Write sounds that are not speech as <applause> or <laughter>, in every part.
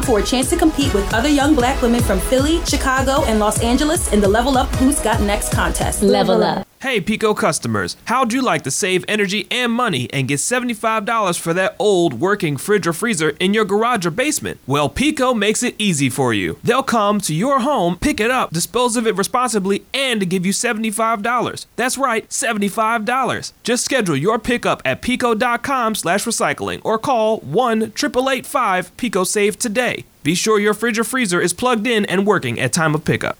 For a chance to compete with other young black women from Philly, Chicago, and Los Angeles in the Level Up Who's Got Next contest. Level up. Hey, PECO customers, how'd you like to save energy and money and get $75 for that old working fridge or freezer in your garage or basement? Well, PECO makes it easy for you. They'll come to your home, pick it up, dispose of it responsibly, and give you $75. That's right, $75. Just schedule your pickup at peco.com slash recycling or call 1 888 PECO Save today. Be sure your fridge or freezer is plugged in and working at time of pickup.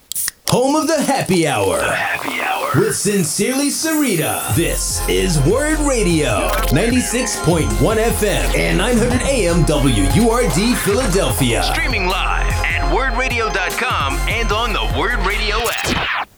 Home of the Happy Hour. The Happy Hour. With Sincerely Sarita. This is Word Radio. 96.1 FM and 900 AM WURD Philadelphia. Streaming live at wurdradio.com and on the Word Radio app.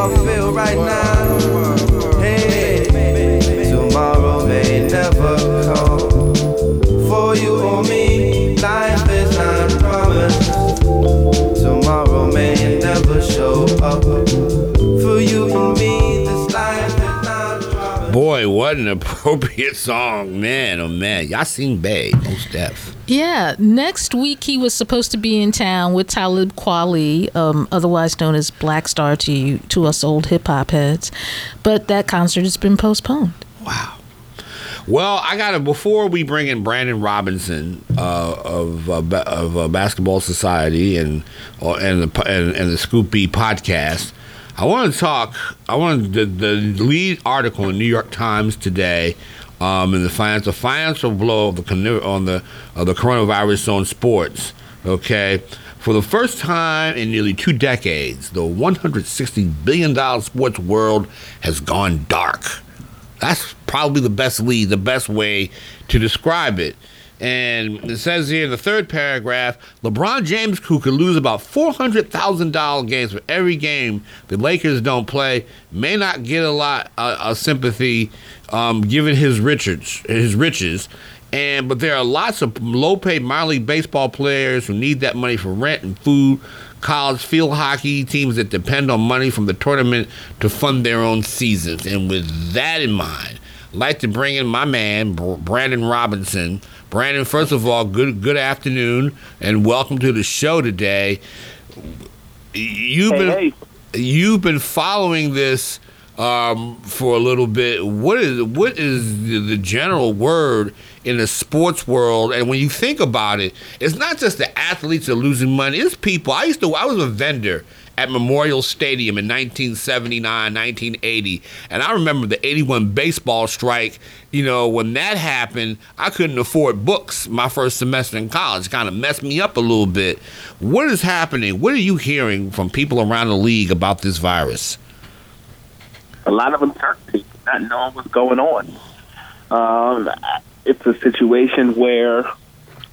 I feel right now. Boy, what an <laughs> appropriate song, man! Oh man, y'all seen Bey, Mos Def. Yeah, next week he was supposed to be in town with Talib Kweli, um, otherwise known as Black Star to you, to us old hip hop heads, but that concert has been postponed. Wow. Well, I got to before we bring in Brandon Robinson uh, of uh, ba- of uh, Basketball Society and uh, and the and, and the Scoop B podcast. I want to talk. I want the, the lead article in New York Times today um, in the financial financial blow of the on the of the coronavirus on sports. Okay. For the first time in nearly two decades, the 160 billion dollar sports world has gone dark. That's probably the best lead, the best way to describe it. And it says here in the third paragraph LeBron James, who could lose about $400,000 games for every game the Lakers don't play, may not get a lot uh, of sympathy um, given his riches. His riches. And but there are lots of low-paid minor league baseball players who need that money for rent and food. College field hockey teams that depend on money from the tournament to fund their own seasons. And with that in mind, like to bring in my man Brandon Robinson. Brandon, first of all, good good afternoon and welcome to the show today. You've Hey, been you've been following this um, for a little bit. What is what is the, the general word in the sports world? And when you think about it, it's not just the athletes are losing money. It's people. I used to. I was a vendor at Memorial Stadium in 1979, 1980, and I remember the 81 baseball strike. You know, when that happened, I couldn't afford books my first semester in college. Kind of messed me up a little bit. What is happening? What are you hearing from people around the league about this virus? a lot of uncertainty, not knowing what's going on. Um, it's a situation where,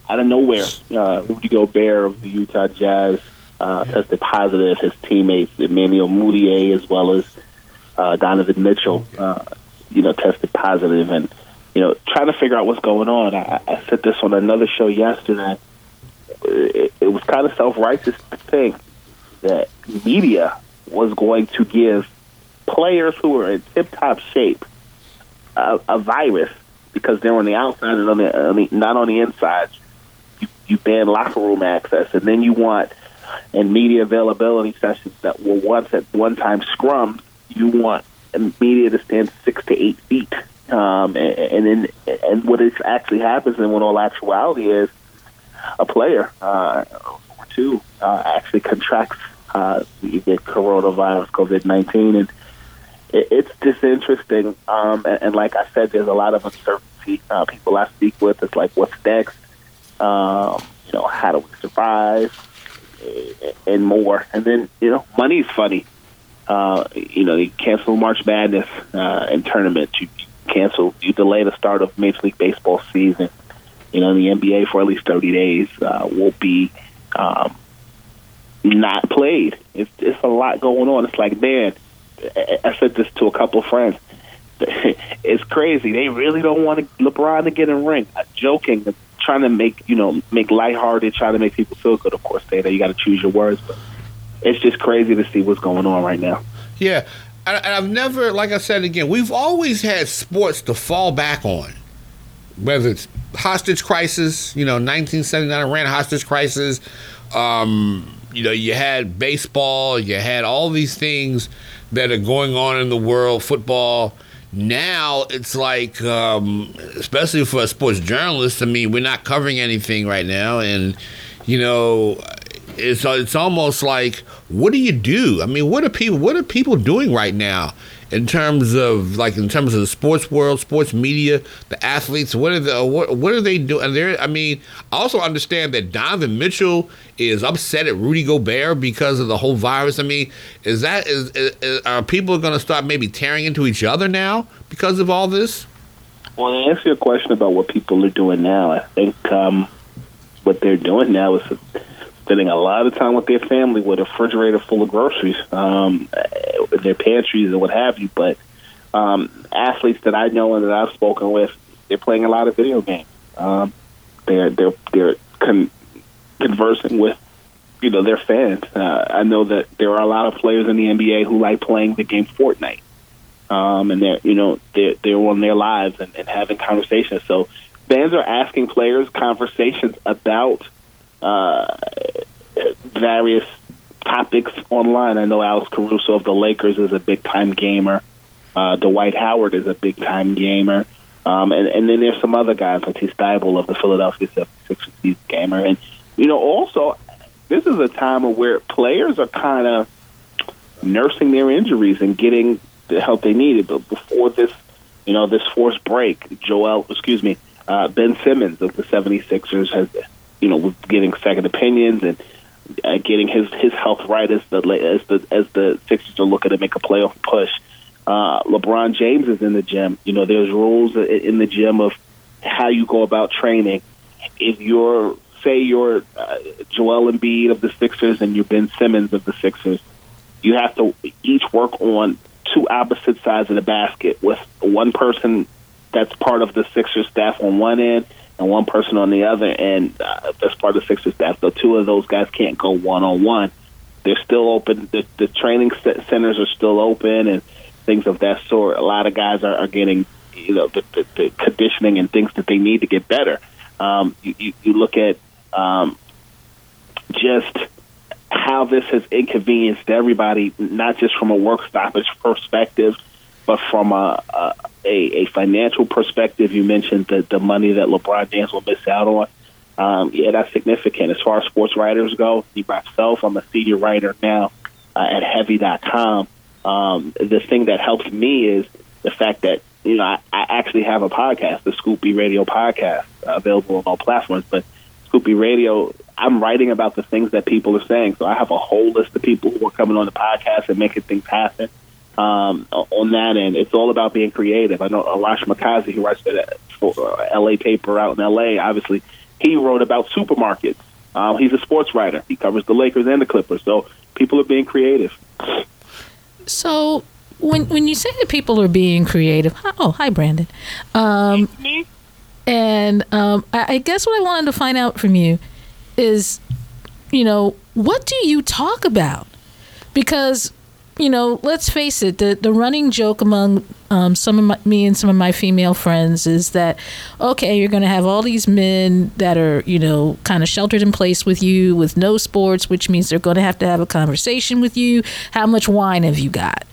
out of nowhere, uh, Rudy Gobert of the Utah Jazz uh, tested positive. His teammates, Emmanuel Mudiay, as well as uh, Donovan Mitchell, uh, you know, tested positive, and you know, trying to figure out what's going on. I, I said this on another show yesterday. It, it was kind of self-righteous to think that media was going to give players who are in tip-top shape a, a virus because they're on the outside and on the, on the not on the inside. You, you ban locker room access, and then you want and media availability sessions that were once at one time scrum. You want media to stand six to eight feet, um, and, and then and what is actually happens, and what all actuality is, a player uh, or two uh, actually contracts uh, the coronavirus, COVID nineteen, and it, it's just interesting. Um, and, and like I said, there's a lot of uncertainty. Uh, people I speak with, it's like, what's next? Um, you know, how do we survive? And more. And then, you know, money's funny. Uh, you know, you cancel March Madness uh, and tournament. You cancel, you delay the start of Major League Baseball season. you know, the NBA for at least 30 days uh, will be um, not played. It's, it's a lot going on. It's like, man, I said this to a couple of friends. <laughs> It's crazy. They really don't want LeBron to get in ring. Uh, joking, trying to make you know make lighthearted, trying to make people feel good. Of course, say that you got to choose your words, but it's just crazy to see what's going on right now. Yeah, and and I've never, like I said again, we've always had sports to fall back on, whether it's hostage crisis, you know, 1979 Iran hostage crisis. Um, you know, you had baseball, you had all these things that are going on in the world, football. Now it's like, um, especially for a sports journalist, I mean, we're not covering anything right now, and you know, it's it's almost like, what do you do? I mean, what are people what are people doing right now in terms of like in terms of the sports world, sports media, the athletes? What are the what, what are they doing? There, I mean, I also understand that Donovan Mitchell is upset at Rudy Gobert because of the whole virus. I mean, is that is, is are people going to start maybe tearing into each other now because of all this? Well, to answer your question about what people are doing now, I think um, what they're doing now is spending a lot of time with their family with a refrigerator full of groceries, um, their pantries and what have you. But um, athletes that I know and that I've spoken with, they're playing a lot of video games. Um, they're they're they're con- conversing with you know their fans. Uh, I know that there are a lot of players in the NBA who like playing the game Fortnite, um, and they're you know they're they're on their lives and, and having conversations. So fans are asking players conversations about uh, various topics online. I know Alex Caruso of the Lakers is a big time gamer. Uh, Dwight Howard is a big time gamer. Um, and, and then there's some other guys like T. Thybulle of the Philadelphia 76ers, he's a gamer. And, you know, also, this is a time where players are kind of nursing their injuries and getting the help they needed. But before this, you know, this forced break, Joel, excuse me, uh, Ben Simmons of the 76ers has, you know, getting second opinions and uh, getting his his health right as the as the as the Sixers are looking to make a playoff push. Uh, LeBron James is in the gym. You know, there's rules in the gym of how you go about training. If you're say you're uh, Joel Embiid of the Sixers and you're Ben Simmons of the Sixers, you have to each work on two opposite sides of the basket with one person that's part of the Sixers staff on one end and one person on the other, and uh, that's part of the Sixers staff. The two of those guys can't go one on one. They're still open. The, the training centers are still open, and things of that sort. A lot of guys are, are getting, you know, the, the, the conditioning and things that they need to get better. Um, you, you, you look at um, just how this has inconvenienced everybody, not just from a work stoppage perspective, but from a, a, a financial perspective. You mentioned the, the money that LeBron James will miss out on. Um, yeah, that's significant. As far as sports writers go, myself, I'm a senior writer now uh, at Heavy.com. Um, the thing that helps me is the fact that you know I, I actually have a podcast, the Scoop B Radio podcast, uh, available on all platforms. But Scoop B Radio, I'm writing about the things that people are saying. So I have a whole list of people who are coming on the podcast and making things happen. Um, on that end, it's all about being creative. I know Arash Markazi, who writes for uh, LA paper out in LA, obviously he wrote about supermarkets. Um, he's a sports writer. He covers the Lakers and the Clippers. So people are being creative. So when when you say that people are being creative, oh hi Brandon, um, and um, I, I guess what I wanted to find out from you is, you know, what do you talk about? Because you know, let's face it, the, the running joke among um, some of my, me and some of my female friends is that, okay, you're going to have all these men that are, you know, kind of sheltered in place with you with no sports, which means they're going to have to have a conversation with you. How much wine have you got?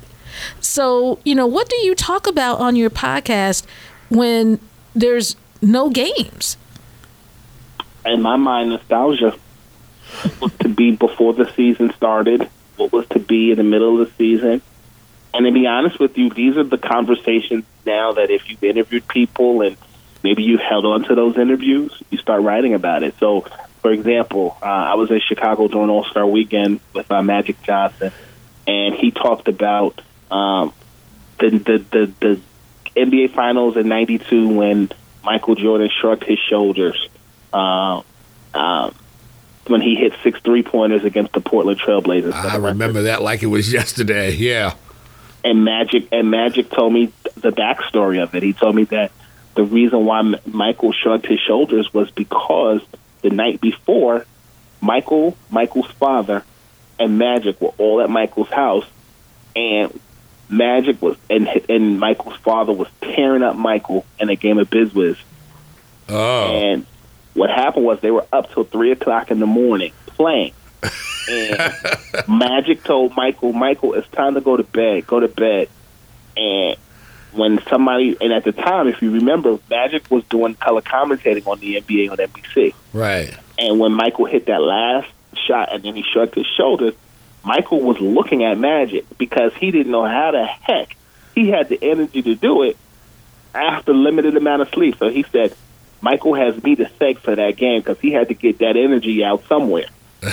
So, you know, what do you talk about on your podcast when there's no games? In my mind, nostalgia to be before the season started what was to be in the middle of the season. And to be honest with you, these are the conversations now that if you've interviewed people and maybe you held on to those interviews, you start writing about it. So, for example, uh, I was in Chicago during All Star Weekend with uh, Magic Johnson, and he talked about um, the, the the the NBA Finals in '92 when Michael Jordan shrugged his shoulders uh, uh, when he hit six three pointers against the Portland Trailblazers. I remember that like it was <laughs> yesterday. Yeah. And Magic and Magic told me the backstory of it. He told me that the reason why Michael shrugged his shoulders was because the night before, Michael, Michael's father, and Magic were all at Michael's house, and Magic was and and Michael's father was tearing up Michael in a game of Bid Whist. Oh. And what happened was they were up till three o'clock in the morning playing. And <laughs> Magic told Michael, Michael, it's time to go to bed. Go to bed. And when somebody, and at the time, if you remember, Magic was doing color commentating on the NBA on NBC. Right. And when Michael hit that last shot and then he shrugged his shoulders, Michael was looking at Magic because he didn't know how the heck he had the energy to do it after limited amount of sleep. So he said, Michael has me to thank for that game because he had to get that energy out somewhere. <laughs>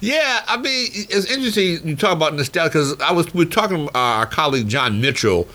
Yeah, I mean, it's interesting you talk about nostalgia because I was we were talking to our colleague John Mitchell,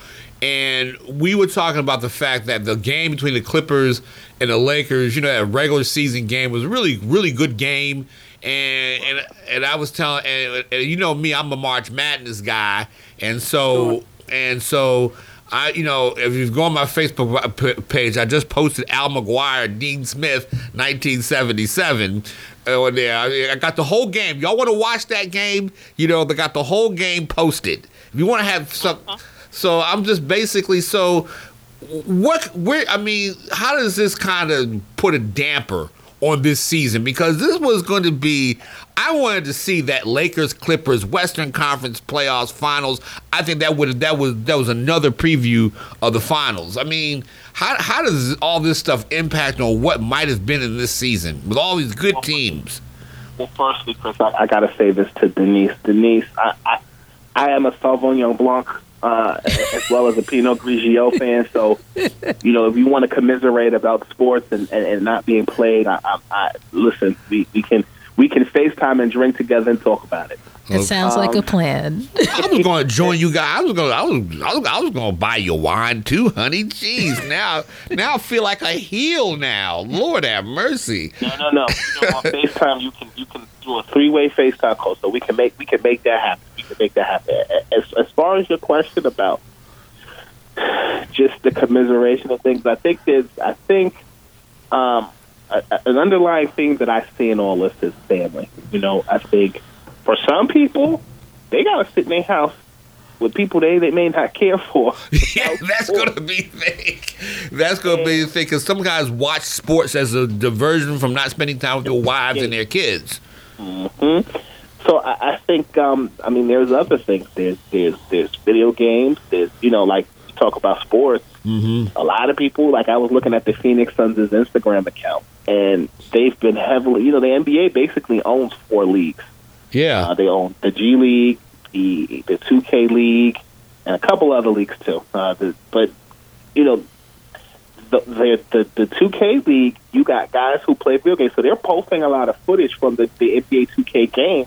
and we were talking about the fact that the game between the Clippers and the Lakers, you know, that regular season game was a really, really good game. And and and I was telling, and, and you know me, I'm a March Madness guy, and so and so. I, you know, if you go on my Facebook page, I just posted Al McGuire, Dean Smith, 1977 uh, on there. I I got the whole game. Y'all want to watch that game? You know, they got the whole game posted. If you want to have some, uh-huh. so I'm just basically so. What? Where? I mean, how does this kind of put a damper on this season? Because this was going to be. I wanted to see that Lakers Clippers Western Conference playoffs finals. I think that would that was that was another preview of the finals. I mean, how how does all this stuff impact on what might have been in this season with all these good teams? Well, firstly, Chris, I, I got to say this to Denise. Denise, I, I, I am a Sauvignon Blanc uh, as well as a Pinot Grigio fan. So, you know, if you want to commiserate about sports and, and, and not being played, I, I, I listen. We, we can we can FaceTime and drink together and talk about it. It sounds like a plan. I was going <laughs> to join you guys. I was going. I was. I was, I was going to buy you wine too, honey. Jeez, <laughs> now, now I feel like a heel. Now, Lord have mercy. No, no, no. You know, on FaceTime, you can you can do a three way FaceTime call, so we can make we can make that happen. We can make that happen. As as far as your question about <sighs> just the commiseration of things, I think there's I think um, a, an underlying thing that I see in all this is family. You know, I think for some people, they gotta sit in their house with people they they may not care for. <laughs> Yeah, that's going to be fake. That's going to be fake because some guys watch sports as a diversion from not spending time with their wives and their kids. hmm So I, I think, um, I mean, there's other things. There's there's there's video games. There's you know, like you talk about sports. Mm-hmm. A lot of people, like I was looking at the Phoenix Suns' Instagram account, and they've been heavily, you know, the NBA basically owns four leagues. Yeah. Uh, they own the G League, the the 2K League, and a couple other leagues too. Uh, the, but you know, the, the the the 2K League, you got guys who play video games, so they're posting a lot of footage from the, the NBA 2K game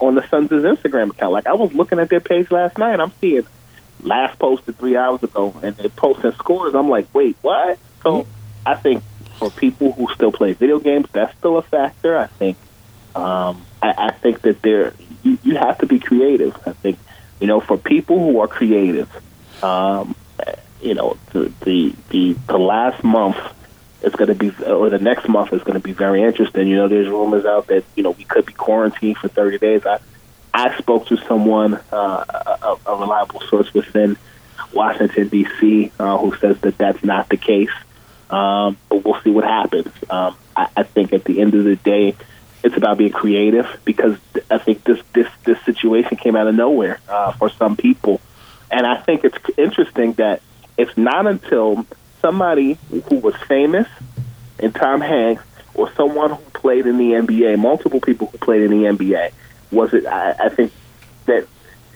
on the Suns' Instagram account. Like I was looking at their page last night, I'm seeing last posted three hours ago, and they're posting scores. I'm like, wait, what? So I think for people who still play video games, that's still a factor. I think um, I, I think that there you, you have to be creative. I think you know for people who are creative, um, you know the the the, the last month is going to be or the next month is going to be very interesting. You know, there's rumors out that you know we could be quarantined for 30 days. I I spoke to someone, uh, a, a reliable source within Washington D.C., uh, who says that that's not the case. Um, but we'll see what happens. Um, I, I think at the end of the day, it's about being creative because I think this this this situation came out of nowhere uh, for some people, and I think it's interesting that it's not until somebody who was famous, and Tom Hanks, or someone who played in the NBA, multiple people who played in the NBA, was it? I, I think that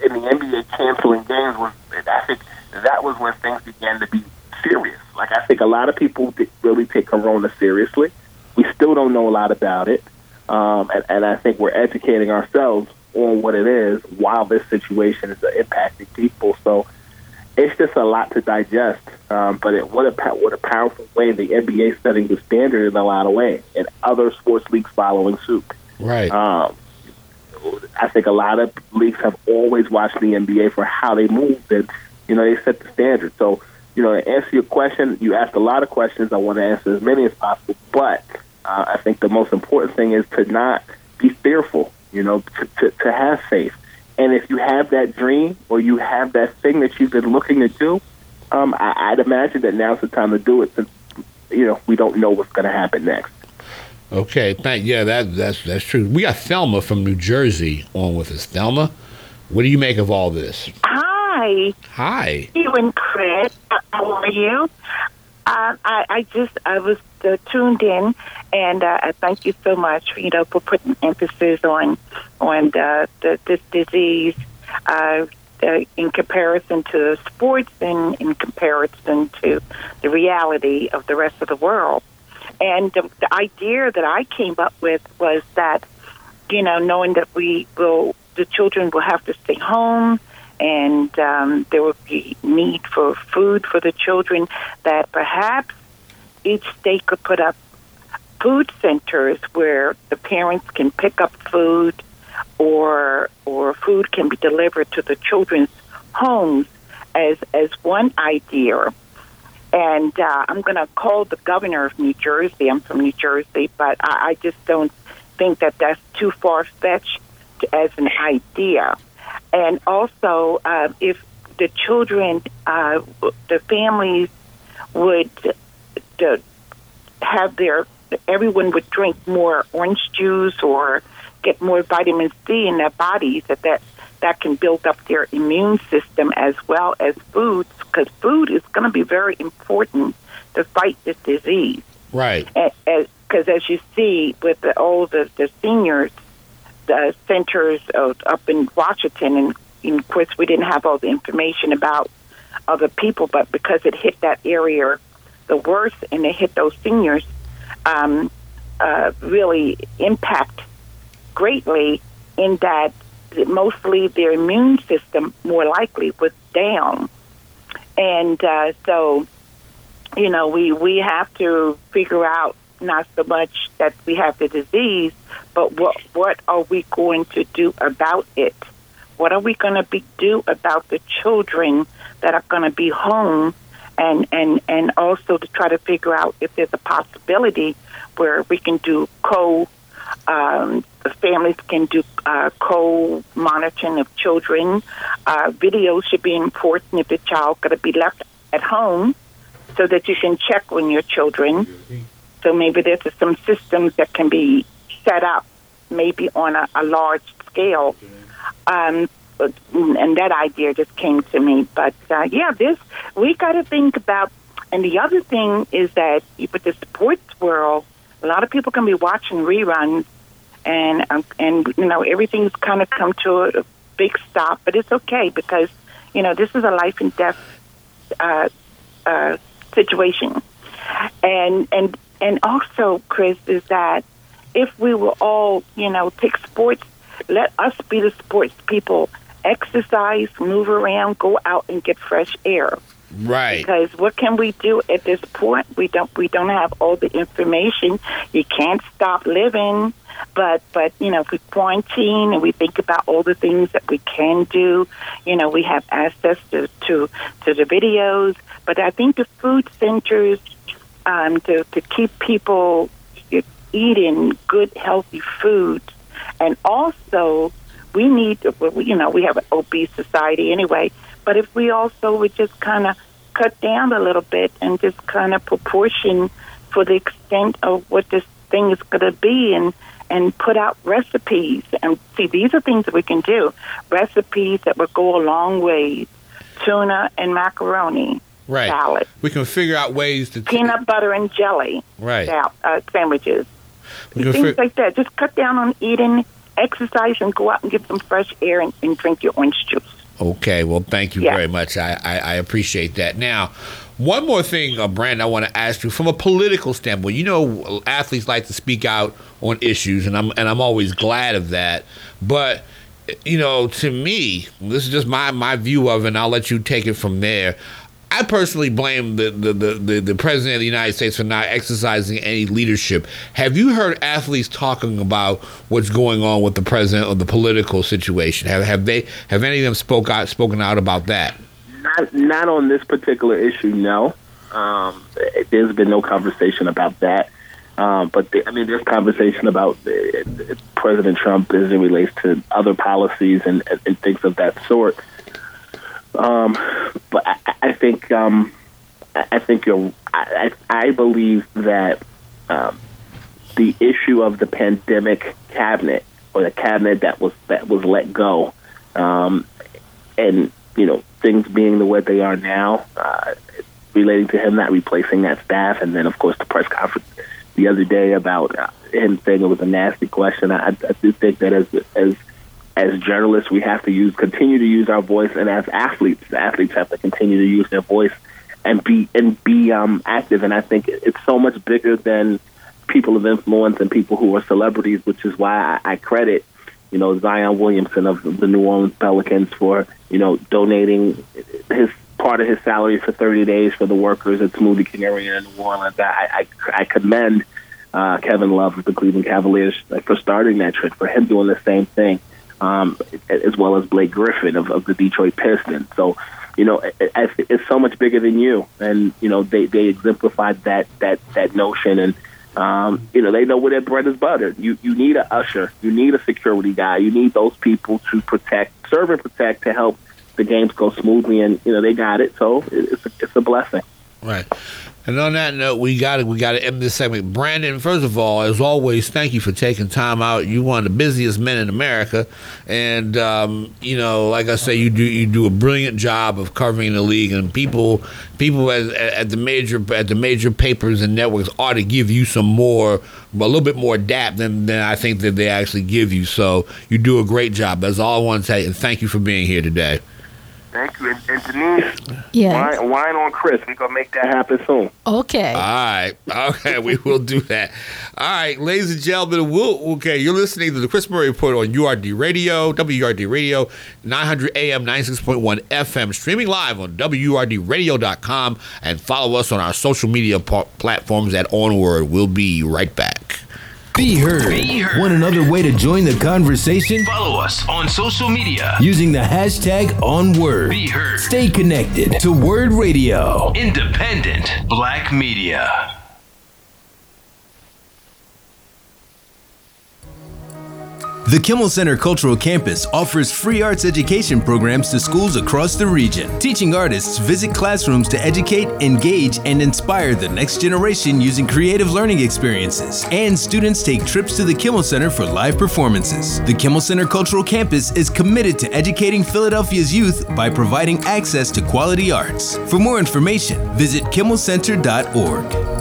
in the NBA canceling games was. I think that was when things began to be serious. Like I think a lot of people really take Corona seriously. We still don't know a lot about it, um, and, and I think we're educating ourselves on what it is while this situation is impacting people. So it's just a lot to digest. Um, but it, what a what a powerful way the NBA setting the standard in a lot of ways, and other sports leagues following suit. Right. Um, I think a lot of leagues have always watched the NBA for how they move, and you know they set the standard. So you know, to answer your question, you asked a lot of questions. I want to answer as many as possible, but uh, I think the most important thing is to not be fearful. You know, to, to, to have faith. And if you have that dream or you have that thing that you've been looking to do, um, I, I'd imagine that now's the time to do it since you know we don't know what's going to happen next. Okay, thank yeah, that that's that's true. We got Thelma from New Jersey on with us. Thelma, what do you make of all this? Hi, Hi. Hi. you and Chris. How are you? Uh, I, I just I was uh, tuned in, and uh, I thank you so much, you know, for putting emphasis on on the, the this disease uh, uh, in comparison to sports and in comparison to the reality of the rest of the world. And the, the idea that I came up with was that, you know, knowing that we will, the children will have to stay home and um, there will be need for food for the children, that perhaps each state could put up food centers where the parents can pick up food or or food can be delivered to the children's homes as as one idea and uh, I'm going to call the governor of New Jersey. I'm from New Jersey, but I, I just don't think that that's too far fetched as an idea. And also, uh, if the children, uh, the families would uh, have their, everyone would drink more orange juice or get more vitamin C in their bodies, that that that can build up their immune system as well as foods, because food is going to be very important to fight this disease. Right. Because as you see with the, all the, the seniors, the centers up in Washington, and, and of course we didn't have all the information about other people, but because it hit that area the worst and it hit those seniors, um, uh, really impact greatly in that mostly their immune system more likely was down. And uh, so, you know, we, we have to figure out not so much that we have the disease, but what what are we going to do about it? What are we going to be do about the children that are going to be home, and and and also to try to figure out if there's a possibility where we can do co um, the families can do uh, co-monitoring of children. Uh, video should be important if the child going to be left at home, so that you can check on your children. So maybe there's some systems that can be set up, maybe on a, a large scale. Um, and that idea just came to me. But uh, yeah, this we got to think about. And the other thing is that with the sports world, a lot of people can be watching reruns, and um, and you know everything's kind of come to a big stop. But it's okay because you know this is a life and death uh, uh, situation, and and and also, Chris, is that if we will all you know take sports, let us be the sports people. Exercise, move around, go out and get fresh air. Right. Because what can we do at this point? We don't we don't have all the information. You can't stop living, but but you know, if we quarantine and we think about all the things that we can do, you know, we have access to to, to the videos. But I think the food centers um, to to keep people eating good healthy food, and also we need to, you know we have an obese society anyway but if we also would just kind of cut down a little bit and just kind of proportion for the extent of what this thing is going to be and and put out recipes. And see these are things that we can do. Recipes that would go a long way. Tuna and macaroni Right. salad We can figure out ways to peanut butter and jelly Right. sal- uh, sandwiches things fig- like that just cut down on eating exercise and go out and get some fresh air and, and drink your orange juice Okay, well, thank you Yeah. very much. I, I, I appreciate that. Now, one more thing, uh, Brandon, I want to ask you from a political standpoint. You know, athletes like to speak out on issues, and I'm and I'm always glad of that. But you know, to me, this is just my my view of it, and I'll let you take it from there. I personally blame the, the, the, the, the president of the United States for not exercising any leadership. Have you heard athletes talking about what's going on with the president or the political situation? Have have they have any of them spoke out spoken out about that? Not not on this particular issue. No, um, there's been no conversation about that. Um, but the, I mean, there's conversation about uh, President Trump as it relates to other policies and, and, and things of that sort. Um, but I, I think um, I think you're. I, I believe that um, the issue of the pandemic cabinet or the cabinet that was that was let go, um, and you know things being the way they are now, uh, relating to him not replacing that staff, and then of course the press conference the other day about uh, him saying it was a nasty question. I, I do think that as as as journalists, we have to use continue to use our voice, and as athletes, athletes have to continue to use their voice and be and be um, active. And I think it's so much bigger than people of influence and people who are celebrities, which is why I, I credit you know Zion Williamson of the New Orleans Pelicans for you know donating his part of his salary for 30 days for the workers at Smoothie King Area in New Orleans. I I, I commend uh, Kevin Love of the Cleveland Cavaliers for starting that trend, for him doing the same thing um, as well as Blake Griffin of, of the Detroit Pistons. So, you know, it, it's so much bigger than you, and you know they they exemplified that that that notion, and um, you know they know where their bread is buttered. You you need a usher, you need a security guy, you need those people to protect, serve and protect to help the games go smoothly, and you know they got it. So it's a, it's a blessing. Right. And on that note, we got to we got to end this segment. Brandon, first of all, as always, thank you for taking time out. You one of the busiest men in America, and um, you know, like I say, you do you do a brilliant job of covering the league, and people people at, at the major at the major papers and networks ought to give you some more, a little bit more dap than than I think that they actually give you. So you do a great job. That's all I want to say, and thank you for being here today. Thank you. And, and Denise, Yeah. wine, wine on Chris. We're going to make that happen soon. Okay. All right. Okay, we will do that. All right, ladies and gentlemen, we'll, okay, you're listening to the Chris Murray Report on URD Radio, WURD Radio, 900 AM, 96.1 FM, streaming live on WURDradio.com, and follow us on our social media platforms at OnWord. We'll be right back. Be heard. Be heard. Want another way to join the conversation? Follow us on social media. Using the hashtag OnWord. Be heard. Stay connected to Word Radio. Independent Black Media. The Kimmel Center Cultural Campus offers free arts education programs to schools across the region. Teaching artists visit classrooms to educate, engage, and inspire the next generation using creative learning experiences. And students take trips to the Kimmel Center for live performances. The Kimmel Center Cultural Campus is committed to educating Philadelphia's youth by providing access to quality arts. For more information, visit kimmelcenter.org.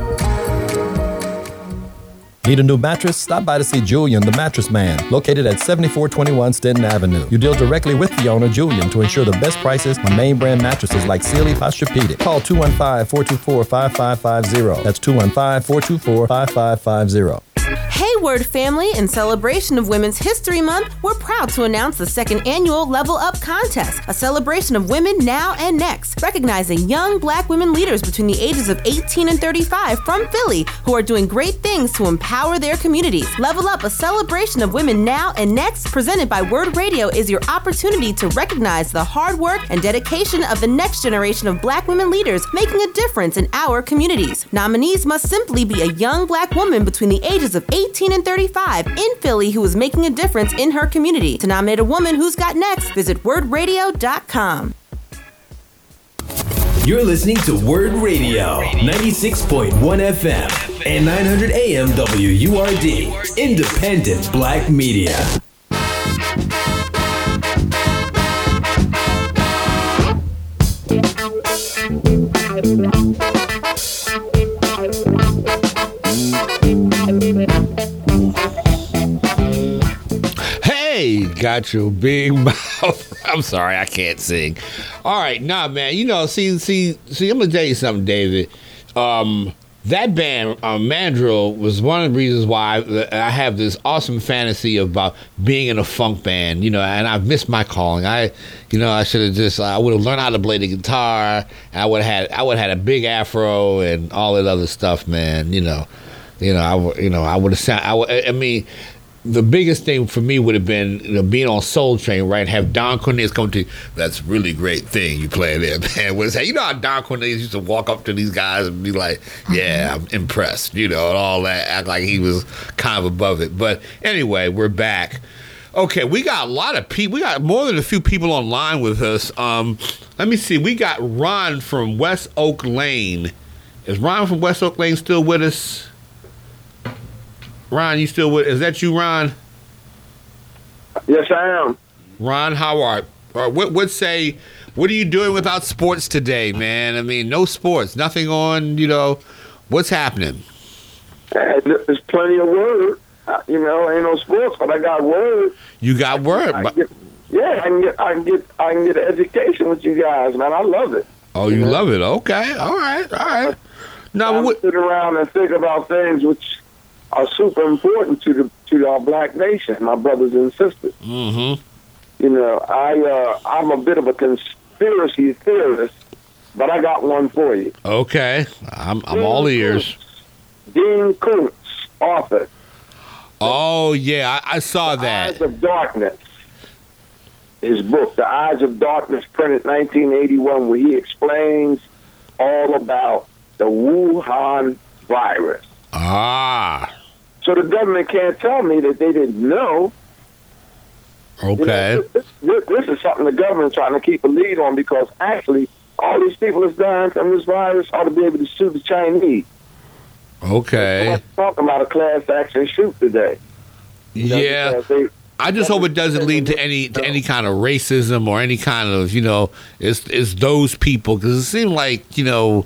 Need a new mattress? Stop by to see Julian, the mattress man, located at 7421 Stenton Avenue. You deal directly with the owner, Julian, to ensure the best prices on main brand mattresses like Sealy Posturepedic. Call 215-424-5550. That's 215-424-5550. Hey, Word family! In celebration of Women's History Month, we're proud to announce the second annual Level Up Contest, a celebration of women now and next, recognizing young black women leaders between the ages of 18 and 35 from Philly who are doing great things to empower their communities. Level Up, a celebration of women now and next, presented by Word Radio, is your opportunity to recognize the hard work and dedication of the next generation of black women leaders making a difference in our communities. Nominees must simply be a young black woman between the ages of 18 and 35 in Philly who is making a difference in her community. To nominate a woman who's got next, visit wurdradio.com. You're listening to Word Radio, 96.1 FM and 900 AM WURD, independent black media. Hey, got your <laughs> big mouth. I'm sorry, I can't sing. All right, nah, man. You know, see, see, see. I'm gonna tell you something, David. Um, that band, uh, Mandrill, was one of the reasons why I, I have this awesome fantasy about being in a funk band. You know, and I've missed my calling. I, you know, I should have just I would have learned how to play the guitar. I would have had I would have had a big afro and all that other stuff, man. You know, you know, I you know, I would have sound. I, I mean, the biggest thing for me would have been you know, being on Soul Train, right? Have Don Cornelius come to that's a really great thing you play there, <laughs> man. Was that you know how Don Cornelius used to walk up to these guys and be like, "Yeah, I'm impressed," you know, and all that, act like he was kind of above it. But anyway, we're back. Okay, we got a lot of people. We got more than a few people online with us. Um, let me see. We got Ron from West Oak Lane. Is Ron from West Oak Lane still with us? Ron, you still with? Is that you, Ron? Yes, I am. Ron Howard. Or what? What say? What are you doing without sports today, man? I mean, no sports, nothing on. You know, what's happening? Hey, there's plenty of word. Uh, You know, ain't no sports, but I got word. You got word. I get, yeah, I can get, I can get, I can get an education with you guys, man. I love it. oh, you love it? Okay, all right, all right. No, I what, sit around and think about things which are super important to the to our black nation, my brothers and sisters. mm-hmm. You know, I uh, I'm a bit of a conspiracy theorist, but I got one for you. Okay, I'm I'm all ears. Dean Koontz, author, Oh yeah, I, I saw Eyes that. of Darkness. His book, The Eyes of Darkness, printed 1981, where he explains all about the Wuhan virus. Ah, So the government can't tell me that they didn't know. You know, okay. this, this, this is something the government's trying to keep a lead on because actually, all these people that's dying from this virus ought to be able to sue the Chinese. Okay. We're talking about a class action shoot today. You know, Yeah. they- I just hope it doesn't lead to any to any kind of racism or any kind of you know it's it's those people because it seems like you know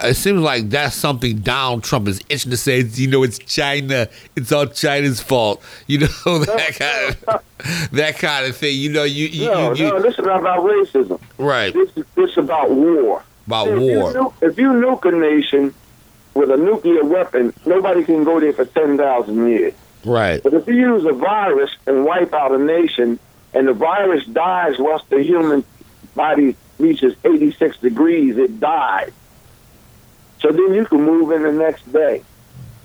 it seems like that's something Donald Trump is itching to say. You know, it's China. It's all China's fault. You know <laughs> that kind of that kind of thing. You know, you you, no, you, you no, this is not about racism. right This is this about war. about See, if war. You nuke, if you nuke a nation with a nuclear weapon, nobody can go there for 10,000 years. Right. But if you use a virus and wipe out a nation, and the virus dies once the human body reaches 86 degrees, it dies. So then you can move in the next day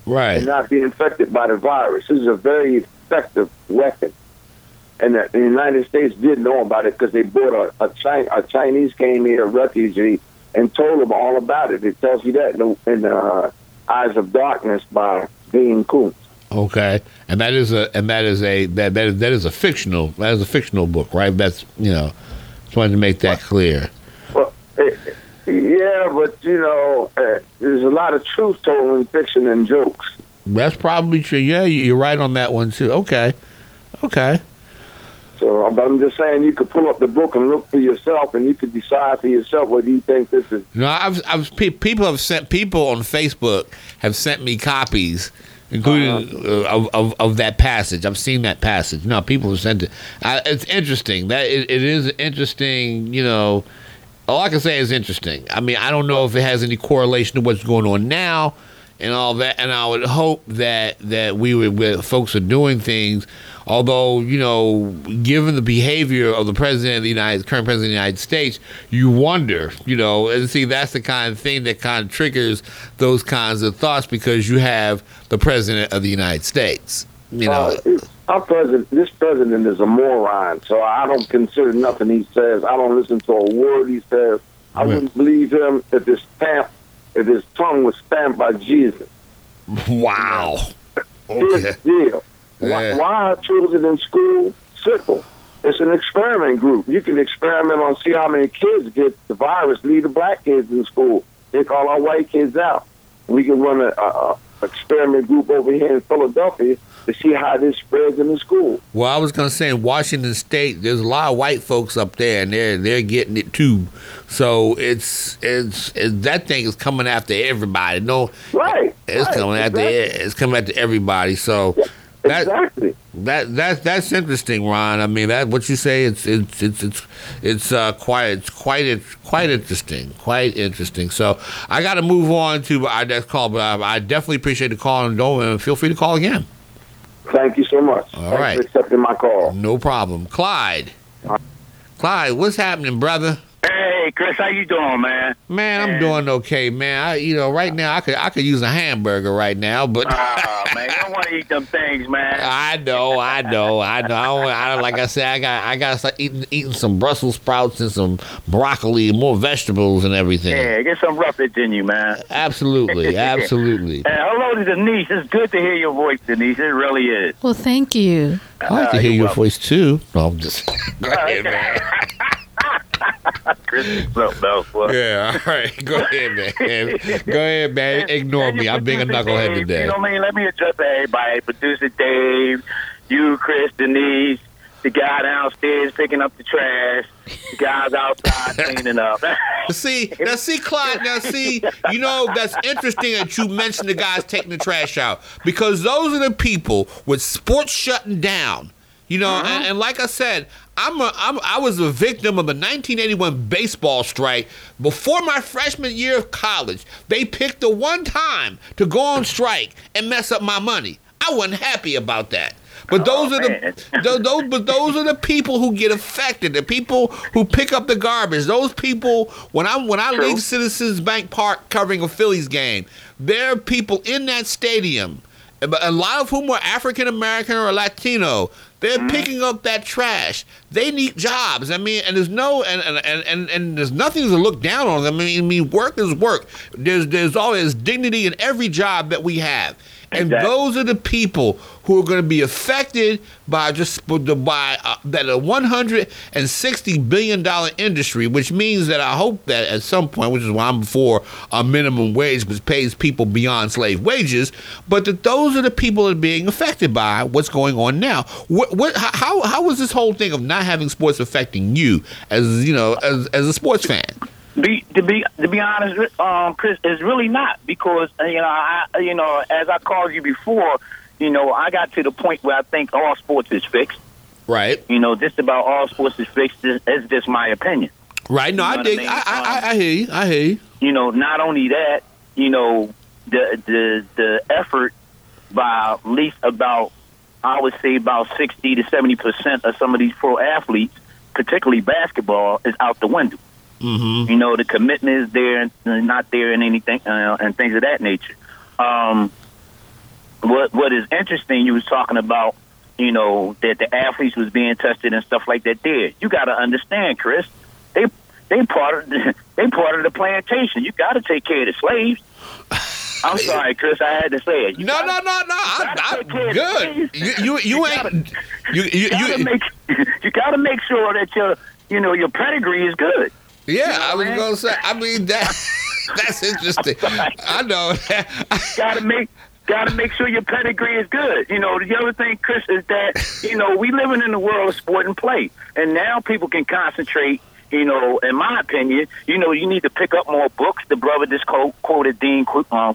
Right. and not be infected by the virus. This is a very effective weapon. And the, the United States did know about it because they brought a, a, a Chinese came here, a refugee, and told them all about it. It tells you that in the, in the uh, Eyes of Darkness by Dean Koontz. Okay. And that is a and that is a that that is, that is a fictional that is a fictional book, right? That's you know. Just wanted to make that clear. Well, yeah, but you know, uh, there's a lot of truth told in fiction and jokes. That's probably true. Yeah, you- you're right on that one too. Okay, okay. So but I'm just saying, you could pull up the book and look for yourself, and you could decide for yourself whether you think this is. No, I've, I've people have sent people on Facebook have sent me copies, including uh, of, of of that passage. I've seen that passage. No, people have sent it. I, it's interesting. That it, it is interesting. You know, all I can say is interesting. I mean, I don't know if it has any correlation to what's going on now and all that. And I would hope that that we would, folks are doing things. Although you know, given the behavior of the president of the United, current president of the United States, you wonder, you know, and see that's the kind of thing that kind of triggers those kinds of thoughts because you have the president of the United States. You know, Uh, our president, this president is a moron, so I don't consider nothing he says. I don't listen to a word he says. I Right. wouldn't believe him if his stamp, if his tongue was stamped by Jesus. wow. The deal. Why, Yeah. why are children in school? Simple. It's an experiment group. You can experiment on see how many kids get the virus. Leave the black kids in school. Take all our white kids out. We can run a, a, a experiment group over here in Philadelphia to see how this spreads in the school. Well, I was gonna say in Washington State, there's a lot of white folks up there, and they're they're getting it too. So it's it's, it's that thing is coming after everybody. No, Right. it's right, coming after it's coming after everybody. So That, exactly. That that that's interesting, Ron. I mean, that what you say. It's it's it's it's it's uh, quite it's quite it's quite interesting, quite interesting. So I got to move on to uh, our next call, but uh, I, I definitely appreciate the call and don't and feel free to call again. Thank you so much. All Thanks right. for accepting my call. No problem, Clyde. Uh, Clyde, what's happening, brother? Hey, Chris, how you doing, man? Man, I'm doing okay, man. I, you know, right now I could I could use a hamburger right now, but Ah, man, you don't want to eat them things, man. <laughs> I know, I know, I know. I, don't- I like I said, I got I got to start eating eating some Brussels sprouts and some broccoli, and more vegetables and everything. Yeah, get some roughage in you, man. Absolutely, <laughs> absolutely. And hello to Denise. It's good to hear your voice, Denise. It really is. Well, thank you. I like to Uh, hear your welcome. voice too. No, I'm just <laughs> go ahead, man. Chris is something else, boy. Yeah, all right. <laughs> Go ahead, man. Go ahead, man. Ignore me. I'm being a knucklehead Dave, today. You know what I mean? Let me address everybody. Producer Dave, you, Chris, Denise, the guy downstairs picking up the trash, the guys outside cleaning up. <laughs> See, now see, Clyde, now see, you know, that's interesting that you mentioned the guys taking the trash out because those are the people with sports shutting down. You know, uh-huh. and, and like I said, I'm, a, I'm I was a victim of the 1981 baseball strike before my freshman year of college. They picked the one time to go on strike and mess up my money. I wasn't happy about that. But oh, those are the <laughs> tho- those but those are the people who get affected. The people who pick up the garbage. Those people when I when I leave Citizens Bank Park covering a Phillies game, there are people in that stadium, a lot of whom are African American or Latino. They're mm-hmm. picking up that trash. They need jobs. I mean, and there's no and and, and, and, and there's nothing to look down on them. I mean, I mean, work is work. There's there's always dignity in every job that we have. And Exactly. those are the people who are going to be affected by just by uh, that a 160 billion dollar industry, which means that I hope that at some point, which is why I'm for a minimum wage, which pays people beyond slave wages, but that those are the people that are being affected by what's going on now. What, what, how, how was this whole thing of not having sports affecting you as you know as, as a sports fan? Be, to be to be honest, um, Chris, it's really not because uh, you know I you know as I called you before, you know I got to the point where I think all sports is fixed. Right. You know, just about all sports is fixed. It's just my opinion. Right. No, You know I dig. mean? I, I, I, I hear you. I hear you. You know, not only that, you know, the the the effort by at least about I would say about sixty to seventy percent of some of these pro athletes, particularly basketball, is out the window. Mm-hmm. You know, the commitment is there and not there and anything uh, and things of that nature. Um, what what is interesting? You was talking about, you know, that the athletes was being tested and stuff like that. There, you got to understand, Chris. They they part of the, <laughs> they part of the plantation. You got to take care of the slaves. I'm <laughs> sorry, Chris. I had to say it. You No, gotta- no, no, no. I, gotta I'm take care of the good. slaves. You, you, you ain't. You, you, gotta you, make <laughs> you got to make sure that your you know your pedigree is good. Yeah, I was man? gonna say. I mean that. <laughs> That's interesting. <laughs> I know. got to make got to make sure your pedigree is good. You know, the other thing, Chris, is that you know we living in the world of sport and play, and now people can concentrate. You know, in my opinion, you know, you need to pick up more books. The brother just quote, quoted Dean um,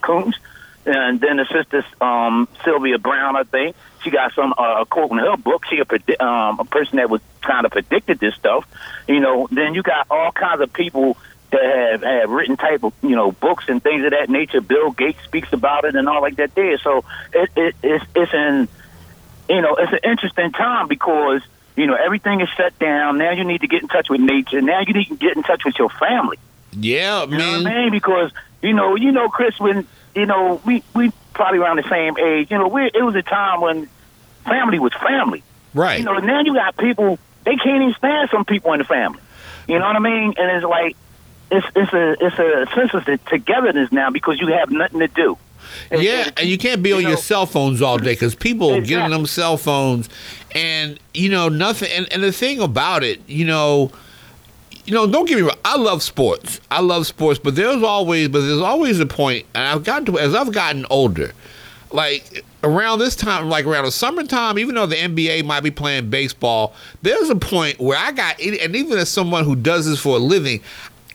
and then the sister um, Sylvia Browne. I think she got some uh, quote in her book. She a, predi- um, a person that was kind of predicted this stuff. You know, then you got all kinds of people that have, have written type of you know books and things of that nature. Bill Gates speaks about it and all like that. There, so it, it, it's it's an you know it's an interesting time because you know everything is shut down. Now you need to get in touch with nature. Now you need to get in touch with your family. Yeah, You know what I mean? Because you know, you know, Chris, when you know we we probably around the same age. You know, we it was a time when family was family. Right. You know, now you got people they can't even stand some people in the family. You know what I mean? And it's like it's it's a it's a sense of togetherness now because you have nothing to do. Yeah, and you can't be on your cell phones all day because people get on them cell phones, and you know nothing. And, and the thing about it, you know, you know, don't get me wrong. I love sports. I love sports, but there's always, but there's always a point, and I've gotten to as I've gotten older, like around this time, like around the summertime, even though the NBA might be playing baseball, there's a point where I got, and even as someone who does this for a living,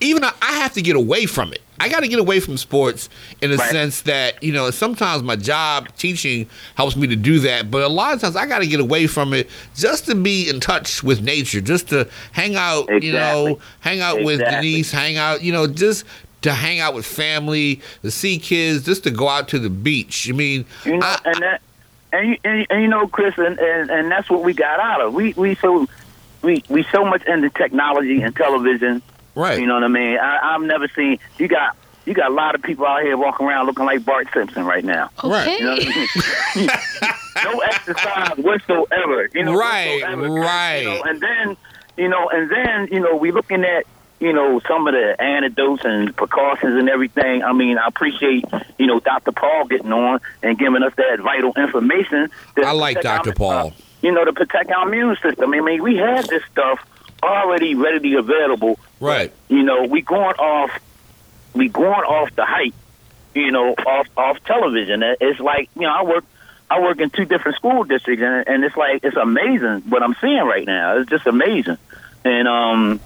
even I I have to get away from it. I got to get away from sports in a Right. sense that you know sometimes my job teaching helps me to do that, but a lot of times I got to get away from it just to be in touch with nature, just to hang out, you know, hang out with Denise, hang out, you know, just to hang out with family, to see kids, just to go out to the beach. I mean, You know, and that, and you, and, and you know, Chris, and, and and that's what we got out of. We we so we we so much into technology and television. Right. You know what I mean? I, I've never seen you got you got a lot of people out here walking around looking like Bart Simpson right now. Right. You know what I mean? <laughs> no exercise whatsoever. You know, Right, whatsoever, right. You know, and then you know, and then you know, we looking at you know some of the antidotes and precautions and everything. I mean, I appreciate you know Dr. Paul getting on and giving us that vital information. to I like Dr. our- Paul. you know, to protect our immune system. I mean, we had this stuff already readily available. Right. You know, we going off, we going off the hype. You know, off off television. It's like you know, I work, I work in two different school districts, and, and it's like it's amazing what I'm seeing right now. It's just amazing, and um,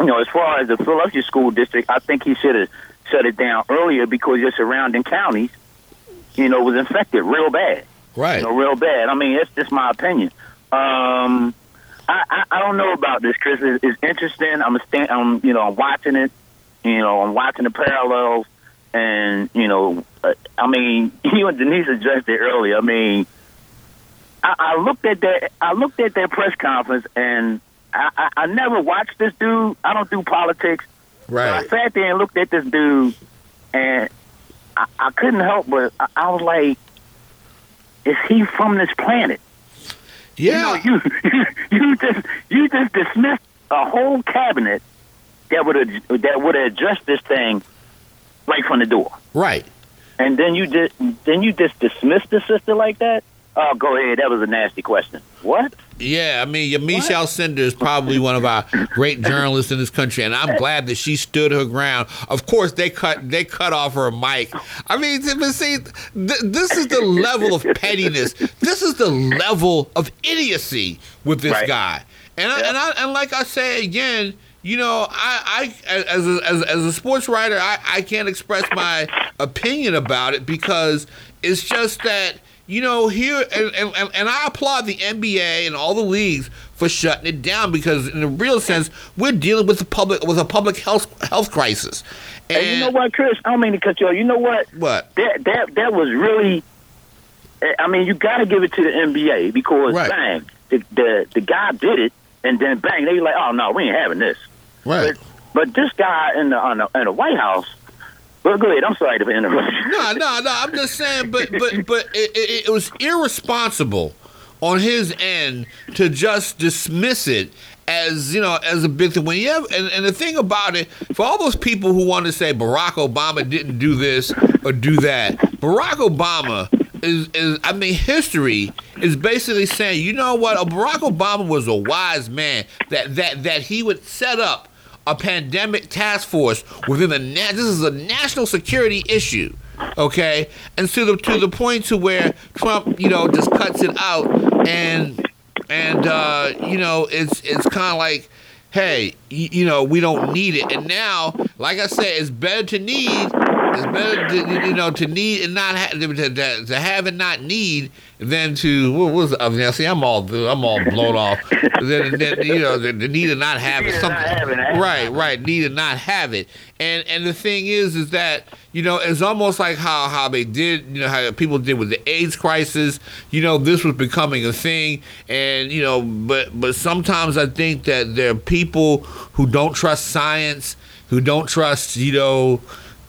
you know, as far as the Philadelphia school district, I think he should have shut it down earlier because your surrounding counties, you know, was infected real bad. Right. You know, real bad. I mean, it's just my opinion. Um, I, I, I don't know about this, Chris. It's, it's interesting. I'm a stand, I'm you know I'm watching it. You know, I'm watching the parallels, and you know, uh, I mean, <laughs> you and Denise addressed it earlier. I mean, I, I looked at that. I looked at that press conference, and I, I, I never watched this dude. I don't do politics. Right. I sat there and looked at this dude, and I, I couldn't help but I, I was like, "Is he from this planet?" Yeah. You, know, you <laughs> you just you just dismissed a whole cabinet that would that would addressed this thing right from the door, Right. and then you just then you just dismissed the sister like that. Oh, go ahead. That was a nasty question. What? Yeah, I mean, Yamiche Alcindor is probably one of our great journalists in this country, and I'm <laughs> glad that she stood her ground. Of course, they cut they cut off her mic. I mean, but see, th- this is the level of pettiness. This is the level of idiocy with this Right. guy. And I, and I, and like I say again, you know, I, I as a, as, as a sports writer, I, I can't express my opinion about it because it's just that you know here and, and, and I applaud the NBA and all the leagues for shutting it down because in a real sense we're dealing with a public with a public health health crisis. And, you know what, Chris? I don't mean to cut you off. You know what? What? That that that was really. I mean, you got to give it to the NBA because Right. bang, the, the the guy did it, and then bang, they like, oh no, we ain't having this. Right. But this guy in the on the, in the White House. Well, go ahead. I'm sorry to interrupt. No, no, no. I'm just saying, but but but it, it, it was irresponsible on his end to just dismiss it as you know as a big thing. When you have, and, and the thing about it, for all those people who want to say Barack Obama didn't do this or do that, Barack Obama is is I mean history is basically saying you know what Barack Obama was a wise man that that that he would set up a pandemic task force within the na- this is a national security issue okay? And to the to the point to where Trump you know just cuts it out and and uh you know it's it's kind of like hey you, you know we don't need it. And now like I said it's better to need it's better to, you know to need and not have to, to, to have and not need than to what was I mean, see I'm all I'm all blown off. Then, then you know the, the need and not have it. something right right. Need and not have it. And and the thing is is that you know it's almost like how how they did you know how people did with the AIDS crisis. You know this was becoming a thing. And you know but but sometimes I think that there are people who don't trust science who don't trust you know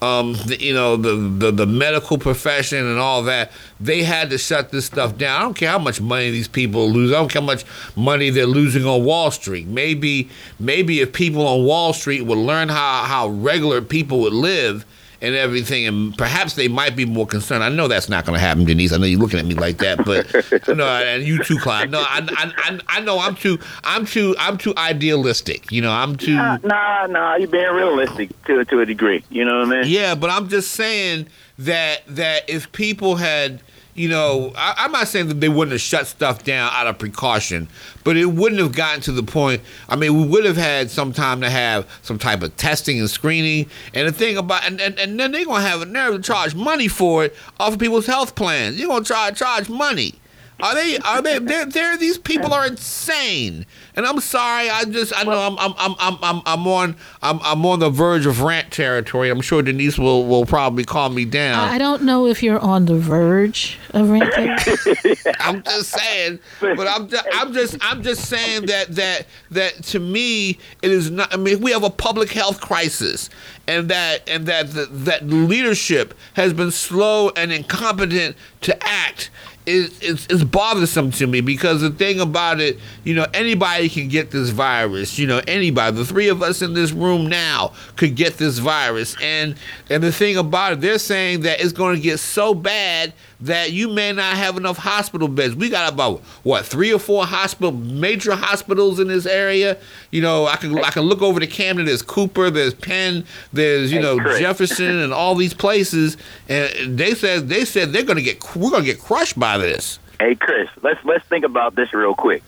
um, the, you know the, the the medical profession and all that. They had to shut this stuff down. I don't care how much money these people lose. I don't care how much money they're losing on Wall Street. Maybe maybe if people on Wall Street would learn how how regular people would live and everything, and perhaps they might be more concerned. I know that's not going to happen, Denise. I know you're looking at me like that, but <laughs> no, and you too, Clyde. No, I, I, I, I know I'm too, I'm too, I'm too idealistic. You know, I'm too. Nah, nah, nah, you're being realistic to to a degree. You know what I mean? Yeah, but I'm just saying that that if people had, you know, I, I'm not saying that they wouldn't have shut stuff down out of precaution, but it wouldn't have gotten to the point. I mean, we would have had some time to have some type of testing and screening. And the thing about, and, and, and then they're going to have a nerve to charge money for it off of people's health plans. You're going to charge charge money. Are they? Are they? They're, they're, these people are insane. And I'm sorry. I just I know I'm I'm I'm I'm I'm, I'm on I'm, I'm on the verge of rant territory. I'm sure Denise will will probably calm me down. I don't know if you're on the verge of ranting. <laughs> I'm just saying, but I'm just, I'm just I'm just saying that that that to me it is not. I mean, we have a public health crisis, and that and that the, that leadership has been slow and incompetent to act is bothersome to me because the thing about it, you know, anybody can get this virus. You know, anybody. The three of us in this room now could get this virus, and and the thing about it, they're saying that it's going to get so bad that you may not have enough hospital beds. We got about what three or four hospital major hospitals in this area. You know, I can I can look over to Camden. There's Cooper. There's Penn. There's you know Jefferson and all these places. And they said they said they're going to get we're going to get crushed by this. Hey, Chris, let's let's think about this real quick.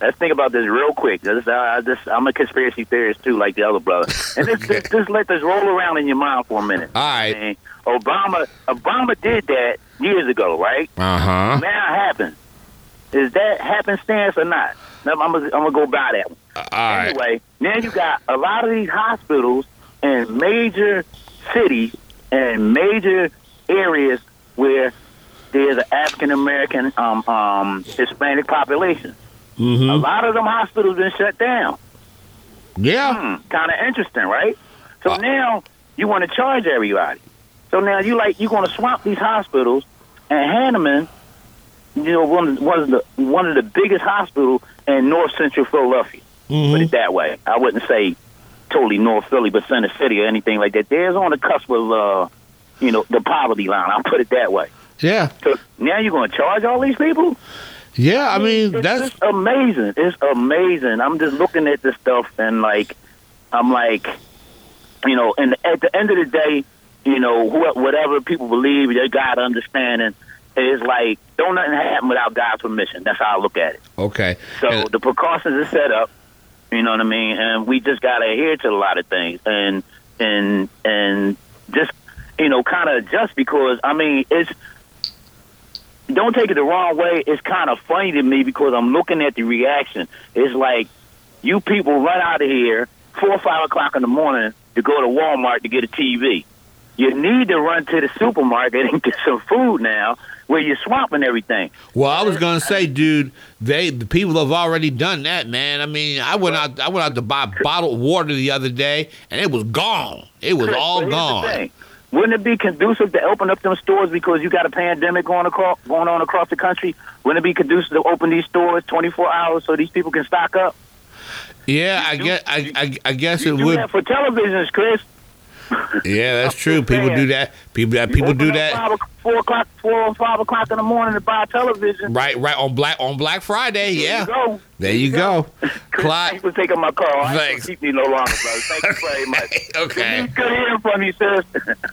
Let's think about this real quick. This, uh, this, I'm a conspiracy theorist too, like the other brother. And just, just, just let this roll around in your mind for a minute. All right. And Obama, Obama did that years ago, right? Uh huh. Now it happened. Is that happenstance or not? No, I'm gonna, I'm gonna go by that. One. All right. Anyway, now you got a lot of these hospitals in major cities and major areas where there's an African American, um, um, Hispanic population. Mm-hmm. A lot of them hospitals been shut down. Yeah. Hmm, kind of interesting, right? So now you want to charge everybody. So now you like you're going to swamp these hospitals and Hahnemann. You know, one one of the one of the biggest hospitals in North Central Philadelphia. Put it that way. I wouldn't say totally North Philly, but Center City or anything like that. There's on the cusp of, uh, you know, the poverty line. I'll put it that way. Yeah. So now you're going to charge all these people? Yeah, I mean it's that's amazing. It's amazing. I'm just looking at this stuff and like, I'm like, you know, and at the end of the day, you know, wh- whatever people believe, they got understanding. It's like don't nothing happen without God's permission. That's how I look at it. okay. So the precautions are set up. You know what I mean? And we just gotta adhere to a lot of things and and and just you know kind of adjust because I mean it's don't take it the wrong way. It's kind of funny to me because I'm looking at the reaction. It's like you people run out of here four or five o'clock in the morning to go to Walmart to get a TV. You need to run to the supermarket and <laughs> get some food now where you're swamping everything. Well, I was gonna say, dude, they the people have already done that, man. I mean, I went out, I went out to buy bottled water the other day, and it was gone. It was all gone. Wouldn't it be conducive to open up them stores because you got a pandemic going across going on across the country? Wouldn't it be conducive to open these stores 24 hours so these people can stock up? Yeah, I guess, I, I, I guess it Do would. for televisions, Chris. Yeah, that's true. People do that. People that people do Open up that. Five, o- four o'clock, four or five o'clock in the morning to buy television. Right, right on Black on Black Friday. There Yeah, you go. there you go. <laughs> Chris, thanks for taking my call. I Thanks. gonna keep me no longer, brother. Thank you <laughs> very much. Okay. Good hearing from you, sis.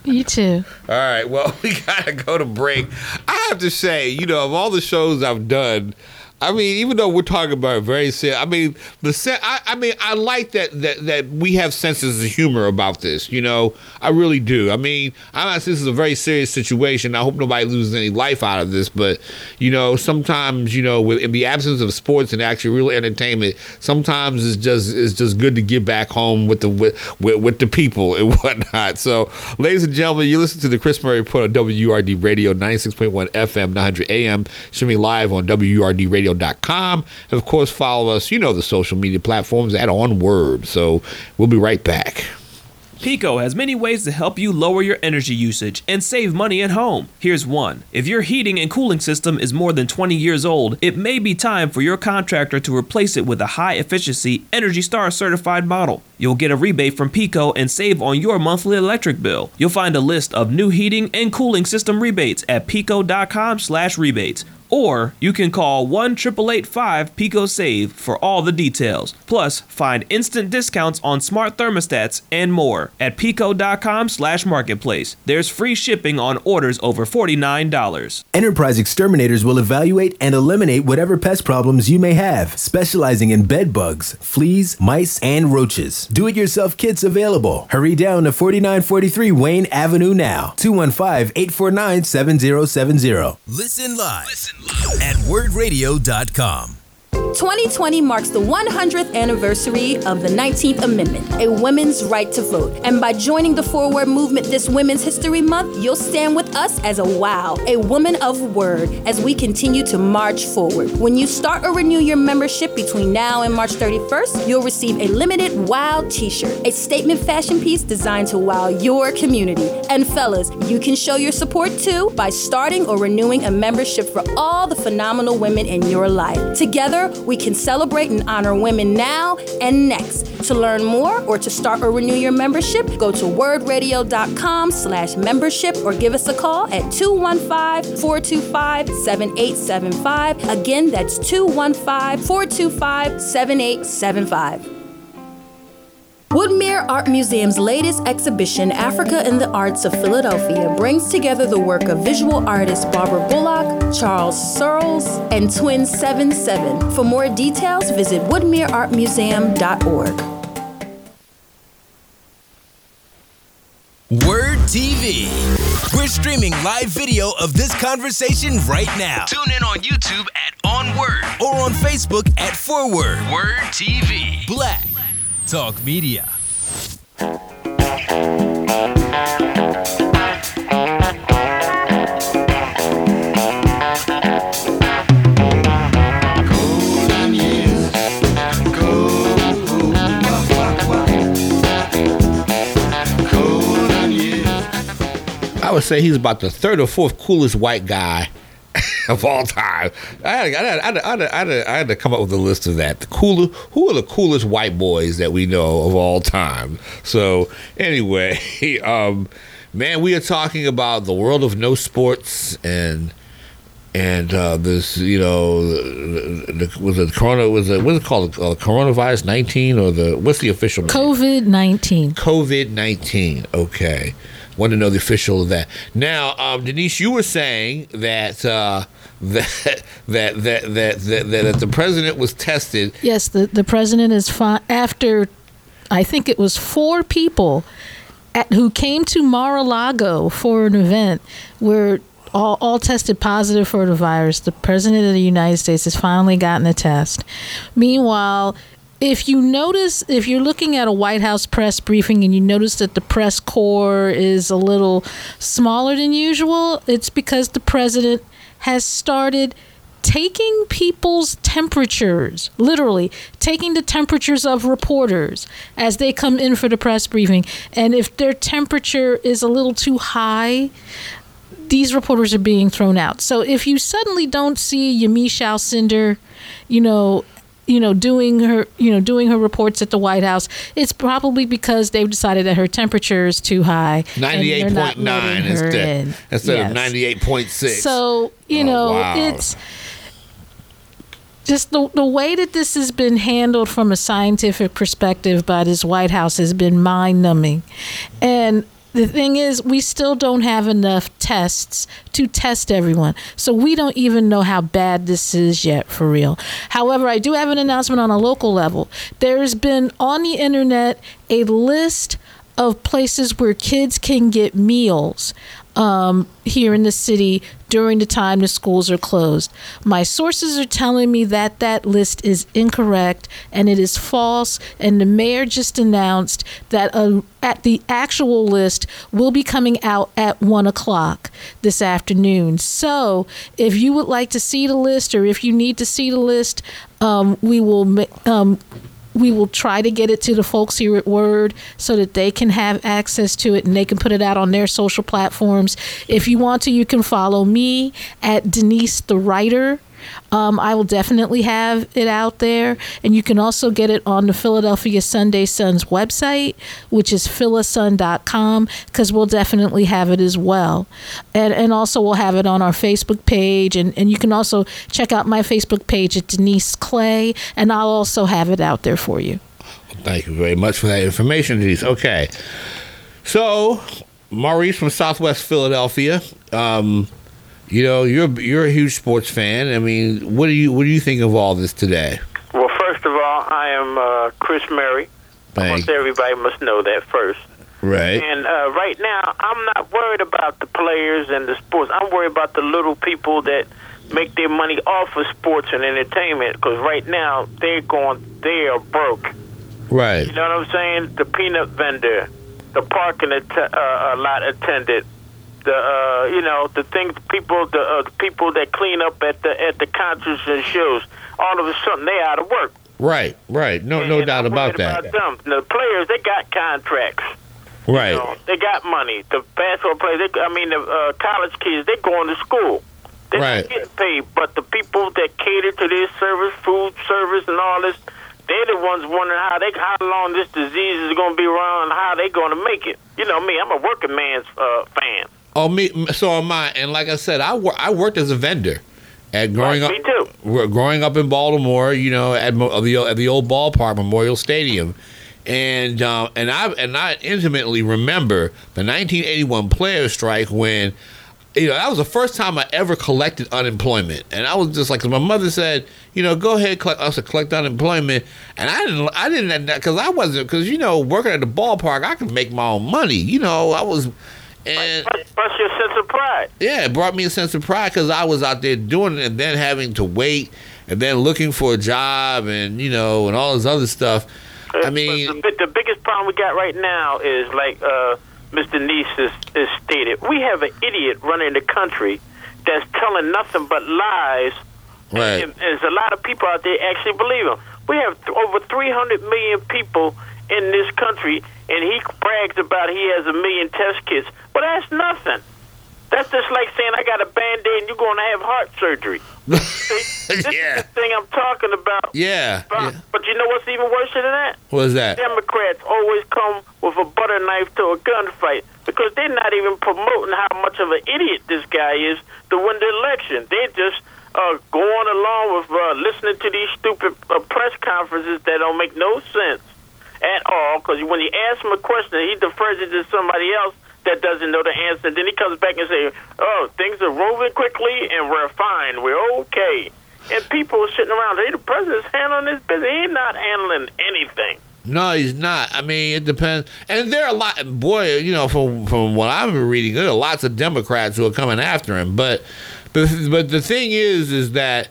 You too. All right. Well, <laughs> we gotta go to break. I have to say, you know, of all the shows I've done, I mean, even though we're talking about very serious, I mean, the I, I mean, I like that that that we have senses of humor about this. You know, I really do. I mean, I'm. This is a very serious situation. I hope nobody loses any life out of this, but you know, sometimes you know, with in the absence of sports and actually real entertainment, sometimes it's just it's just good to get back home with the with with, with the people and <laughs> whatnot. So, ladies and gentlemen, you listen to the Chris Murray Report on WURD Radio 96.1 FM 900 AM, streaming live on WURDradio.com. And of course, follow us, you know, the social media platforms at OnWord. So, we'll be right back. PECO has many ways to help you lower your energy usage and save money at home. Here's one. If your heating and cooling system is more than 20 years old, it may be time for your contractor to replace it with a high efficiency Energy Star certified model. You'll get a rebate from PECO and save on your monthly electric bill. You'll find a list of new heating and cooling system rebates at peco.com/rebates Or you can call 1 888 PECO Save for all the details. Plus, find instant discounts on smart thermostats and more at peco.com slash marketplace. There's free shipping on orders over $49. Enterprise Exterminators will evaluate and eliminate whatever pest problems you may have, specializing in bed bugs, fleas, mice, and roaches. Do it yourself kits available. Hurry down to 4943 Wayne Avenue now. 215 849 7070. Listen live, at wurdradio.com. 2020 marks the 100th anniversary of the 19th Amendment, a women's right to vote. And by joining the Forward Movement this Women's History Month, you'll stand with us as a WOW, a woman of word, as we continue to march forward. When you start or renew your membership between now and March 31st, you'll receive a limited WOW t shirt, a statement fashion piece designed to wow your community. And fellas, you can show your support too by starting or renewing a membership for all the phenomenal women in your life. Together, we can celebrate and honor women now and next. To learn more or to start or renew your membership, go to wurdradio.com slash membership or give us a call at 215-425-7875. Again, that's 215-425-7875. Woodmere Art Museum's latest exhibition, Africa in the Arts of Philadelphia, brings together the work of visual artists Barbara Bullock, Charles Searles, and Twin 77. For more details, visit woodmereartmuseum.org. WURD TV. We're streaming live video of this conversation right now. Tune in on YouTube at On Word or on Facebook at Forward. WURD TV. Black Talk Media. I would say he's about the third or fourth coolest white guy <laughs> of all time. I had, I, had, I, had, I, had, I, had, to come up with a list of that. The cooler, who are the coolest white boys that we know of all time? So anyway, <laughs> um, man, we are talking about the world of no sports and and uh, this, you know, the, the, was it corona? Was it what's it called? Uh, coronavirus nineteen or the what's the official? COVID nineteen. COVID nineteen. Okay, want to know the official of that. Now, um, Denise, you were saying that, uh, <laughs> that, that, that that that that the president was tested. Yes, the the president is after. I think it was four people at, who came to Mar-a-Lago for an event where all, all tested positive for the virus. The president of the United States has finally gotten a test. Meanwhile, if you notice, if you're looking at a White House press briefing and you notice that the press corps is a little smaller than usual, it's because the president has started taking people's temperatures, literally taking the temperatures of reporters as they come in for the press briefing. And if their temperature is a little too high, these reporters are being thrown out. So if you suddenly don't see Yamiche Alcindor, you know, you know, doing her, you know, doing her reports at the White House, it's probably because they've decided that her temperature is too high. Ninety-eight point nine instead, instead Yes. of ninety-eight point six. So you Oh, know, wow. it's just the the way that this has been handled from a scientific perspective by this White House has been mind numbing, and. The thing is, we still don't have enough tests to test everyone. So we don't even know how bad this is yet for real. However, I do have an announcement on a local level. There's been on the internet a list of places where kids can get meals um, here in the city during the time the schools are closed. My sources are telling me that that list is incorrect and it is false. And the mayor just announced that uh, at the actual list will be coming out at one o'clock this afternoon. So if you would like to see the list or if you need to see the list, um, we will. Um, we will try to get it to the folks here at WURD so that they can have access to it and they can put it out on their social platforms. If you want to, you can follow me at Denise the Writer Um, I will definitely have it out there, and you can also get it on the Philadelphia Sunday Sun's website, which is philasun.com, because we'll definitely have it as well, and and also we'll have it on our Facebook page, and and you can also check out my Facebook page at Denise Clay, and I'll also have it out there for you. Thank you very much for that information, Denise. Okay, so Maurice from Southwest Philadelphia. Um, you know, you're you're a huge sports fan. I mean, what do you what do you think of all this today? Well, first of all, I am uh, Chris Murray. Want everybody must know that first. Right. And uh, right now, I'm not worried about the players and the sports. I'm worried about the little people that make their money off of sports and entertainment. Because right now, they're going, they are broke. Right. You know what I'm saying? The peanut vendor, the parking att- uh, lot attendant, the uh, you know the things people the, uh, the people that clean up at the at the concerts and shows. All of a sudden, they out of work. Right. Right. No no doubt about that. About. The players, they got contracts. Right. You know, they got money. The basketball players, they, I mean, the uh, college kids, they going to school. They're Right. getting paid. But the people that cater to this service, food service, and all this, they're the ones wondering how they how long this disease is going to be around, and how they're going to make it. You know me, I'm a working man's uh, fan. Oh, me. So am I. And like I said, I wor- I worked as a vendor. At growing up, me too. growing up in Baltimore, you know, at Mo- the at the old ballpark, Memorial Stadium, and um, and I and I intimately remember the 1981 players' strike when. You know, that was the first time I ever collected unemployment, and I was just like, 'cause my mother said, you know, go ahead, collect us collect unemployment, and I didn't, I didn't, because I wasn't, because you know, working at the ballpark, I could make my own money. You know, I was, and Plus your sense of pride. yeah, it brought me a sense of pride because I was out there doing it and then having to wait and then looking for a job and you know and all this other stuff. I mean, the, the biggest problem we got right now is like uh, Mr. Nice has, has stated. We have an idiot running the country that's telling nothing but lies. right, And there's a lot of people out there actually believe him. We have th- over 300 million people in this country, and he brags about he has a million test kits. But that's nothing. That's just like saying I got a band-aid and you're going to have heart surgery. <laughs> See, this Yeah. is the thing I'm talking about. yeah. But, but you know what's even worse than that? What is that? Democrats always come with a butter knife to a gunfight because they're not even promoting how much of an idiot this guy is to win the election. They're just uh, going along with uh, listening to these stupid uh, press conferences that don't make no sense at all. Because when you ask him a question, he defers it to somebody else that doesn't know the answer. Then he comes back and say, "Oh, things are moving quickly, and we're fine. We're okay." And people are sitting around. Hey, the president's handling this business. He's not handling anything. No, he's not. I mean, it depends. And there are a lot. Boy, you know, from from what I've been reading, there are lots of Democrats who are coming after him. But but but the thing is, is that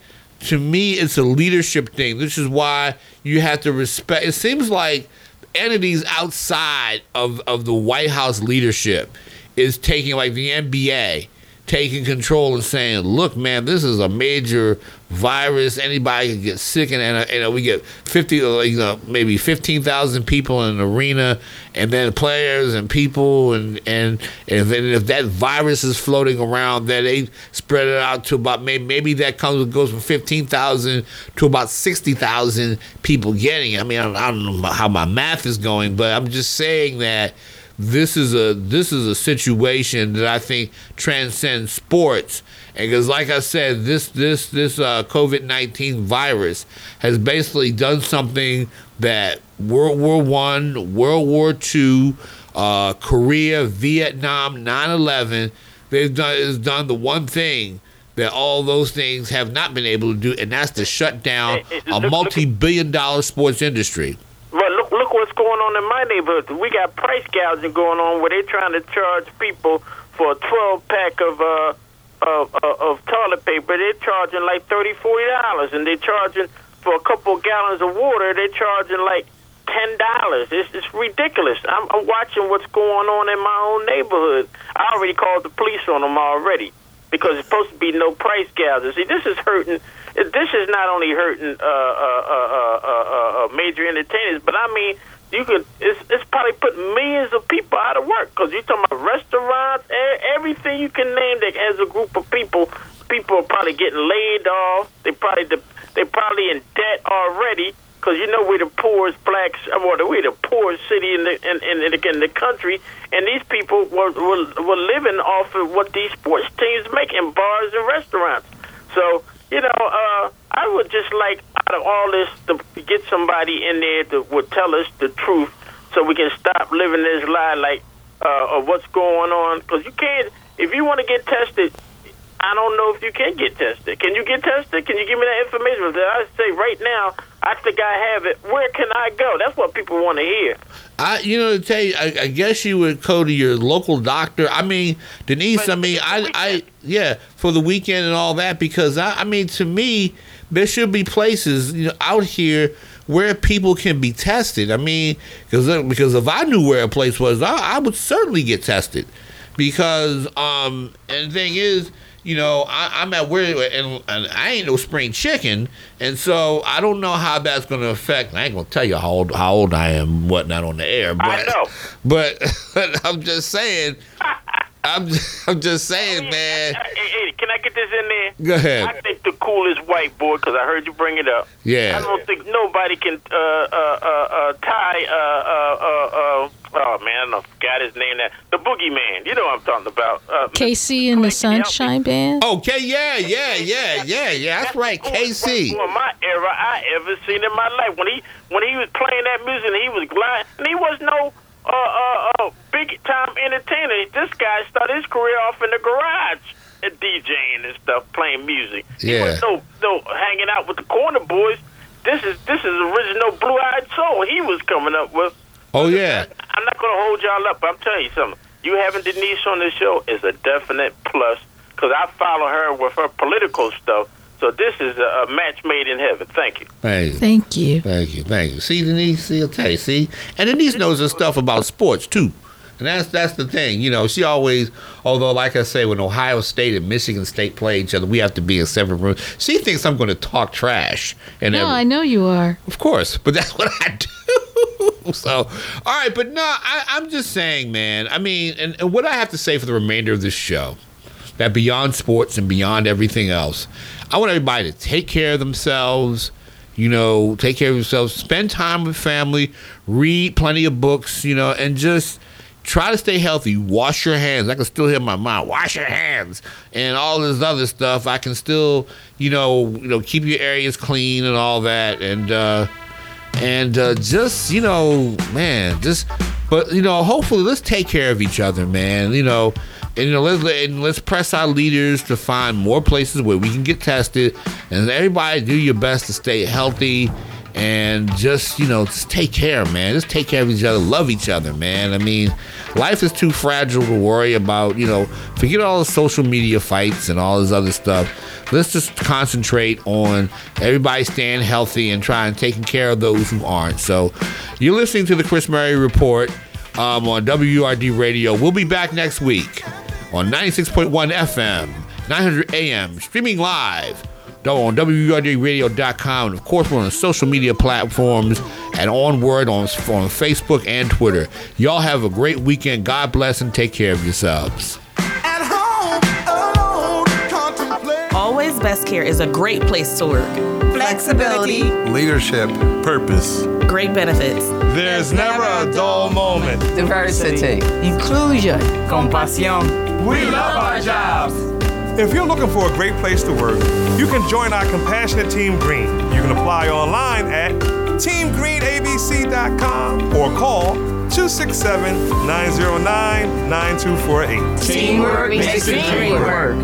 to me, it's a leadership thing. This is why you have to respect. It seems like entities outside of of the White House leadership is taking like the NBA taking control and saying, "Look, man, this is a major virus. Anybody can get sick, and, and, and we get fifty, uh, you know, maybe fifteen thousand people in an arena, and then players and people, and and and then if that virus is floating around, then they spread it out to about maybe maybe that comes goes from fifteen thousand to about sixty thousand people getting it. I mean, I I don't know how my math is going, but I'm just saying that." This is a this is a situation that I think transcends sports. And because, like I said, this this this uh, COVID nineteen virus has basically done something that World War One, World War Two, uh, Korea, Vietnam, 9-11, they've done is done the one thing that all those things have not been able to do, and that's to shut down a multi-billion dollar sports industry. What's going on in my neighborhood. We got price gouging going on where they're trying to charge people for a 12 pack of uh of, of, of toilet paper. They're charging like thirty, forty dollars, and they're charging for a couple gallons of water. They're charging like ten dollars. It's, it's ridiculous. I'm, I'm watching what's going on in my own neighborhood. I already called the police on them already because it's supposed to be no price gouging. See, this is hurting. This is not only hurting uh, uh, uh, uh, uh, uh, major entertainers, but I mean, you could. It's, it's probably put millions of people out of work because you're talking about restaurants, e- everything you can name that as a group of people. People are probably getting laid off. They probably de- they probably in debt already because you know we're the poorest blacks. uh, Well, we're the poorest city in the in, in, in the country, and these people were, were were living off of what these sports teams make in bars and restaurants. So you know, uh, I would just like out of all this to get somebody in there that would tell us the truth, so we can stop living this lie like uh, of what's going on. Because you can't, if you want to get tested, I don't know if you can get tested. Can you get tested? Can you give me that information? Because I say right now, I think I have it. Where can I go? That's what people want to hear. I, you know, to tell you, I, I guess you would go to your local doctor. I mean, Denise. I mean, I, I, yeah, for the weekend and all that. Because I, I mean, to me, there should be places you know out here where people can be tested. I mean, because because if I knew where a place was, I, I would certainly get tested. Because um, and the thing is, you know, I, I'm at where and, and I ain't no spring chicken, and so I don't know how that's going to affect. I ain't going to tell you how old how old I am, whatnot on the air, but I know. <laughs> but <laughs> I'm just saying. I'm just, <laughs> I'm just saying, man. Hey, hey, can I get this in there? Go ahead. I think the coolest white boy, because I heard you bring it up. Yeah. I don't think nobody can uh, uh, uh, uh, tie. Uh, uh, uh, uh, oh man, I forgot his name. Now the boogeyman. You know what I'm talking about. Uh, KC and the Sunshine Band. Okay, yeah, yeah, yeah, yeah, yeah. That's right, KC. For my era, I ever seen in my life when he when he was playing that music and he was gliding and he was no uh, uh, uh, big time entertainer. This guy started his career off in the garage at DJing and stuff, playing music. Yeah. no no hanging out with the corner boys. This is this is original Blue Eyed Soul. He was coming up with. Oh yeah. I'm not going to hold y'all up. but I'm telling you something. You having Denise on the show is a definite plus because I follow her with her political stuff. So this is a, a match made in heaven. Thank you. Thank you. Thank you. Thank you. Thank you. See, Denise, see, I'll tell you, see? And Denise knows her stuff about sports, too. And that's that's the thing. You know, she always, although, like I say, when Ohio State and Michigan State play each other, we have to be in separate rooms. She thinks I'm going to talk trash. And No, every- I know you are. Of course, but that's what I do. <laughs> so, all right, but no, I, I'm just saying, man. I mean, and, and what I have to say for the remainder of this show, that beyond sports and beyond everything else, I want everybody to take care of themselves. You know, take care of themselves. Spend time with family. Read plenty of books. You know, and just try to stay healthy. Wash your hands. I can still hear my mom. Wash your hands and all this other stuff. I can still, you know, you know, keep your areas clean and all that. And uh, and uh, just you know, man, just but you know, hopefully, let's take care of each other, man. You know. And, you know, let's and let's press our leaders to find more places where we can get tested, and everybody do your best to stay healthy, and just you know, just take care, man. Just take care of each other, love each other, man. I mean, life is too fragile to worry about. You know, forget all the social media fights and all this other stuff. Let's just concentrate on everybody staying healthy and trying taking care of those who aren't. So, you're listening to the Chris Murray Report um, on WURD Radio. We'll be back next week on 96.1 FM, 900 AM, streaming live on WURDradio.com. And of course, we're on the social media platforms and OnWord on, on Facebook and Twitter. Y'all have a great weekend. God bless and take care of yourselves. At home, alone, Always Best Care is a great place to work. Flexibility, Leadership, purpose. great benefits. There's never a dull moment. Diversity, inclusion, compassion. We love our jobs. If you're looking for a great place to work, you can join our compassionate Team Green. You can apply online at teamgreenabc.com or call 267 909 9248. Teamwork makes the dream work.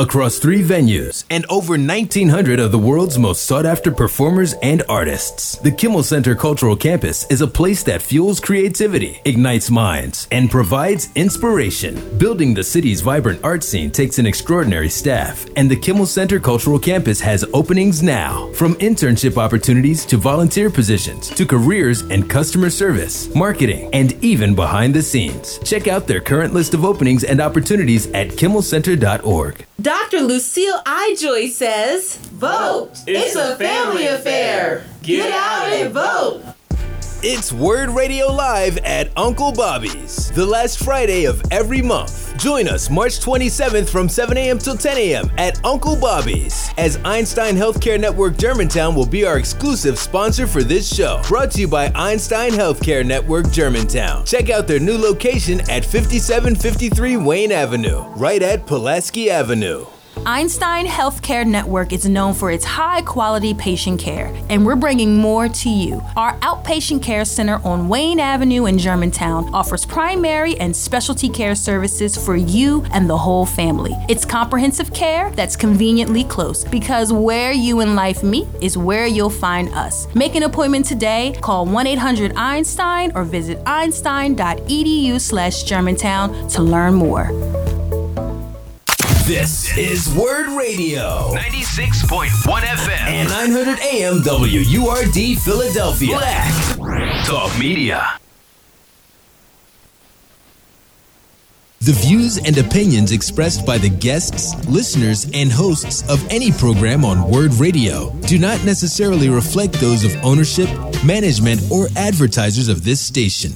Across three venues and over 1,900 of the world's most sought after performers and artists, the Kimmel Center Cultural Campus is a place that fuels creativity, ignites minds, and provides inspiration. Building the city's vibrant art scene takes an extraordinary staff, and the Kimmel Center Cultural Campus has openings now. From internship opportunities to volunteer positions to careers and customer service, marketing, and even behind the scenes. Check out their current list of openings and opportunities at kimmelcenter.org. Dr. Lucille Ijoy says, Vote! It's a family affair. Get out and vote. It's WURD Radio Live at Uncle Bobby's, the last Friday of every month. Join us March 27th from 7 a.m. till 10 a.m. at Uncle Bobby's, as Einstein Healthcare Network Germantown will be our exclusive sponsor for this show. Brought to you by Einstein Healthcare Network Germantown. Check out their new location at 5753 Wayne Avenue, right at Pulaski Avenue. Einstein Healthcare Network is known for its high quality patient care, and we're bringing more to you. Our outpatient care center on Wayne Avenue in Germantown offers primary and specialty care services for you and the whole family. It's comprehensive care that's conveniently close because where you and life meet is where you'll find us. Make an appointment today, call 1 800 Einstein or visit einstein.edu slash Germantown to learn more. This is WURD Radio. 96.1 FM. And 900 AM WURD Philadelphia. Black Talk Media. The views and opinions expressed by the guests, listeners, and hosts of any program on WURD Radio do not necessarily reflect those of ownership, management, or advertisers of this station.